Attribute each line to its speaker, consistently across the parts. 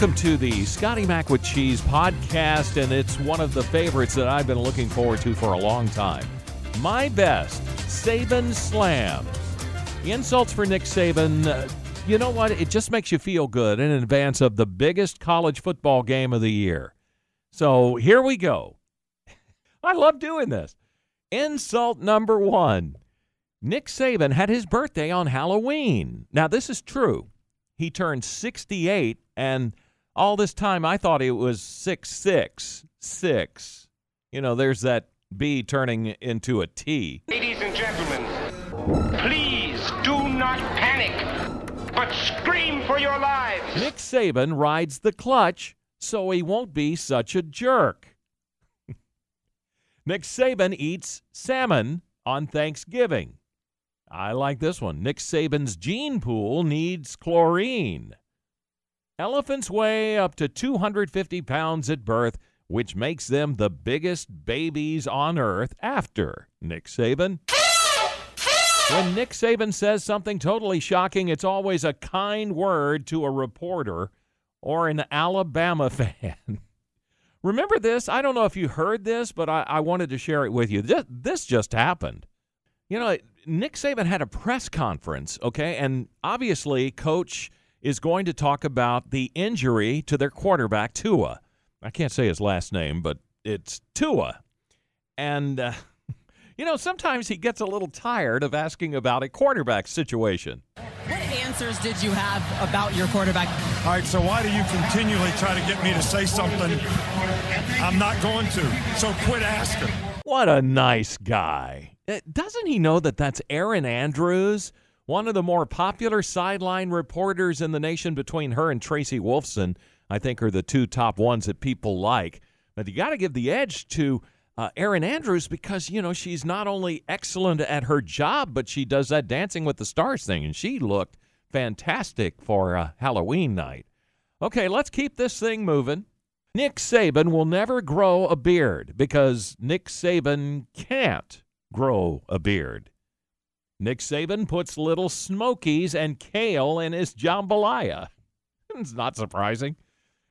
Speaker 1: Welcome to the Scotty Mac with Cheese podcast, and it's one of the favorites that I've been looking forward to for a long time. My best, Saban Slams. The insults for Nick Saban, uh, you know what? It just makes you feel good in advance of the biggest college football game of the year. So here we go. I love doing this. Insult number one Nick Saban had his birthday on Halloween. Now, this is true. He turned 68, and all this time I thought it was 6 6 6. You know, there's that B turning into a T.
Speaker 2: Ladies and gentlemen, please do not panic, but scream for your lives.
Speaker 1: Nick Saban rides the clutch so he won't be such a jerk. Nick Saban eats salmon on Thanksgiving. I like this one. Nick Saban's gene pool needs chlorine. Elephants weigh up to 250 pounds at birth, which makes them the biggest babies on earth after Nick Saban. When Nick Saban says something totally shocking, it's always a kind word to a reporter or an Alabama fan. Remember this? I don't know if you heard this, but I, I wanted to share it with you. This, this just happened. You know, Nick Saban had a press conference, okay? And obviously, coach is going to talk about the injury to their quarterback, Tua. I can't say his last name, but it's Tua. And, uh, you know, sometimes he gets a little tired of asking about a quarterback situation.
Speaker 3: What answers did you have about your quarterback?
Speaker 4: All right, so why do you continually try to get me to say something I'm not going to? So quit asking.
Speaker 1: What a nice guy. Uh, doesn't he know that that's Erin Andrews, one of the more popular sideline reporters in the nation between her and Tracy Wolfson? I think are the two top ones that people like. But you got to give the edge to uh, Erin Andrews because, you know, she's not only excellent at her job, but she does that Dancing with the Stars thing, and she looked fantastic for uh, Halloween night. Okay, let's keep this thing moving. Nick Saban will never grow a beard because Nick Saban can't grow a beard. Nick Saban puts little smokies and kale in his jambalaya. It's not surprising.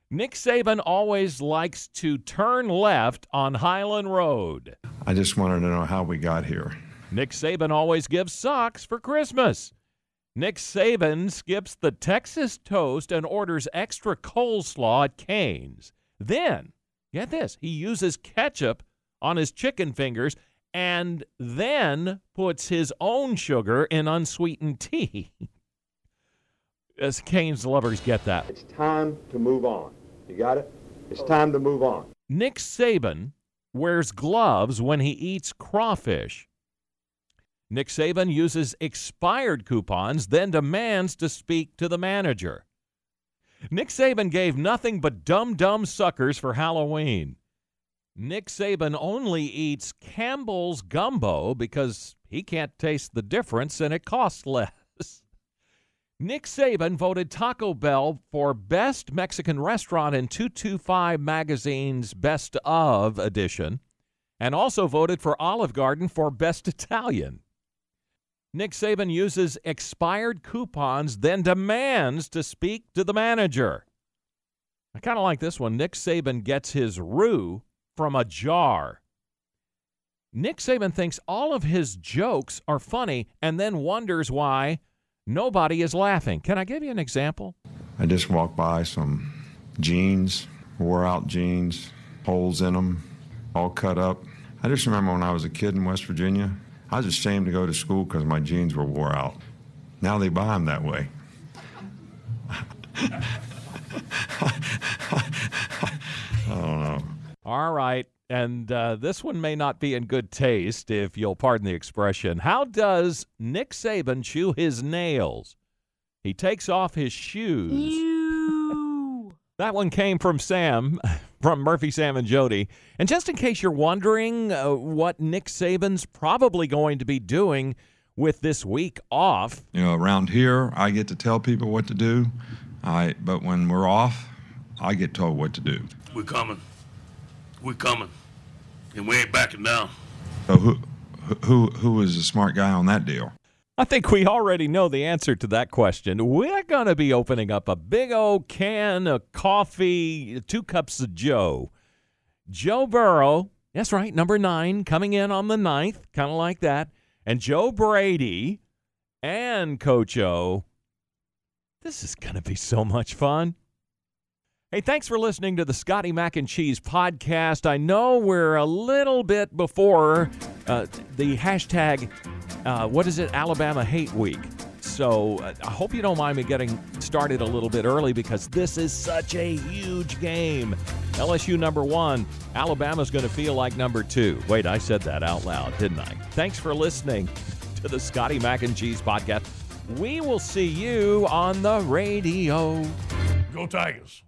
Speaker 1: Nick Saban always likes to turn left on Highland Road.
Speaker 5: I just wanted to know how we got here.
Speaker 1: Nick Saban always gives socks for Christmas. Nick Saban skips the Texas toast and orders extra coleslaw at Cane's. Then, get this, he uses ketchup on his chicken fingers and then puts his own sugar in unsweetened tea. As Cane's lovers get that.
Speaker 6: It's time to move on. You got it? It's time to move on.
Speaker 1: Nick Saban wears gloves when he eats crawfish. Nick Saban uses expired coupons, then demands to speak to the manager. Nick Saban gave nothing but dumb, dumb suckers for Halloween. Nick Saban only eats Campbell's gumbo because he can't taste the difference and it costs less. Nick Saban voted Taco Bell for Best Mexican Restaurant in 225 Magazine's Best of edition, and also voted for Olive Garden for Best Italian. Nick Saban uses expired coupons, then demands to speak to the manager. I kind of like this one. Nick Saban gets his roux from a jar. Nick Saban thinks all of his jokes are funny and then wonders why nobody is laughing. Can I give you an example?
Speaker 5: I just walked by some jeans, wore out jeans, holes in them, all cut up. I just remember when I was a kid in West Virginia, I was ashamed to go to school because my jeans were wore out. Now they buy them that way. I don't know.
Speaker 1: All right. And uh, this one may not be in good taste, if you'll pardon the expression. How does Nick Saban chew his nails? He takes off his shoes. that one came from Sam, from Murphy, Sam, and Jody. And just in case you're wondering uh, what Nick Saban's probably going to be doing with this week off,
Speaker 5: You know, around here, I get to tell people what to do. I, but when we're off, I get told what to do.
Speaker 7: We're coming. We're coming. And we ain't backing down.
Speaker 5: So who, who, who is the smart guy on that deal?
Speaker 1: I think we already know the answer to that question. We're going to be opening up a big old can of coffee, two cups of Joe. Joe Burrow, that's right, number nine, coming in on the ninth, kind of like that. And Joe Brady and Coach O. This is going to be so much fun. Hey, thanks for listening to the Scotty Mac and Cheese podcast. I know we're a little bit before uh, the hashtag, uh, what is it, Alabama Hate Week. So uh, I hope you don't mind me getting started a little bit early because this is such a huge game. LSU number one, Alabama's going to feel like number two. Wait, I said that out loud, didn't I? Thanks for listening to the Scotty Mac and Cheese podcast. We will see you on the radio.
Speaker 7: Go Tigers.